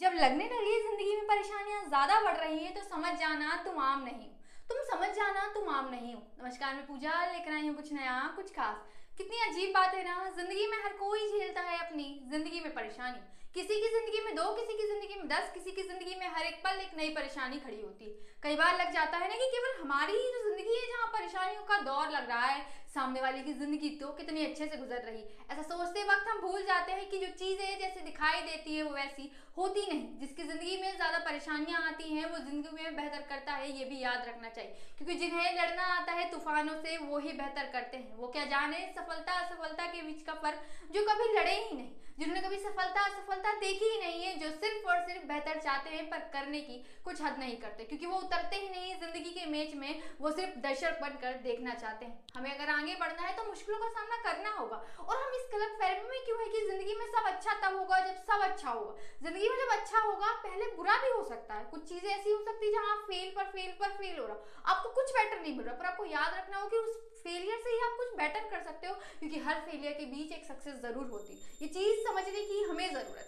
जब लगने लगी ज़िंदगी में परेशानियाँ ज़्यादा बढ़ रही हैं तो समझ जाना तुम आम नहीं तुम समझ जाना तुम आम नहीं हो। नमस्कार, मैं पूजा, लेकर आई हूँ कुछ नया, कुछ खास। कितनी अजीब बात है ना, ज़िंदगी में हर कोई झेलता है अपनी ज़िंदगी में परेशानी। किसी की ज़िंदगी में दो, किसी की ज़िंदगी में दस, किसी की ज़िंदगी में हर एक पल एक नई परेशानी खड़ी होती है। कई बार लग जाता है ना कि केवल हमारी ही जो ज़िंदगी है, जहाँ परेशानियों का दौर लग रहा है, सामने वाले की ज़िंदगी तो कितनी अच्छे से गुजर रही। ऐसा सोचते वक्त हम भूल जाते हैं कि जो चीज़ें जैसे दिखाई देती है वो वैसी होती नहीं। जिसकी ज़िंदगी में ज़्यादा परेशानियाँ आती हैं, वो ज़िंदगी में बेहतर करता है, ये भी याद रखना चाहिए। क्योंकि जिन्हें लड़ना आता है, तूफानों से वो ही बेहतर करते हैं। वो क्या जाने सफलता, असफलता के बीच का फ़र्क? जो कभी लड़े ही नहीं, जिन्होंने कभी सफलता, असफलता देखी ही नहीं है सिर्फ़ बेहतर चाहते हैं पर करने की कुछ हद नहीं करते, क्योंकि वो उतरते ही नहीं ज़िंदगी के मैच में, वो सिर्फ़ दर्शक बनकर देखना चाहते हैं। हमें अगर आगे बढ़ना है तो मुश्किलों का सामना करना होगा। और हम इस गलत फहमी में क्यों है कि ज़िंदगी में सब अच्छा तब होगा जब सब अच्छा होगा? ज़िंदगी में जब अच्छा होगा, पहले बुरा भी हो सकता है। कुछ चीज़ें ऐसी हो सकती है जहाँ फेल पर फेल पर फेल हो रहा आपको कुछ बेटर नहीं मिल रहा, पर आपको याद रखना हो कि उस फेलियर से ही आप कुछ बेटर कर सकते हो, क्योंकि हर फेलियर के बीच एक सक्सेस ज़रूर होती है। ये चीज़ समझने की हमें ज़रूरत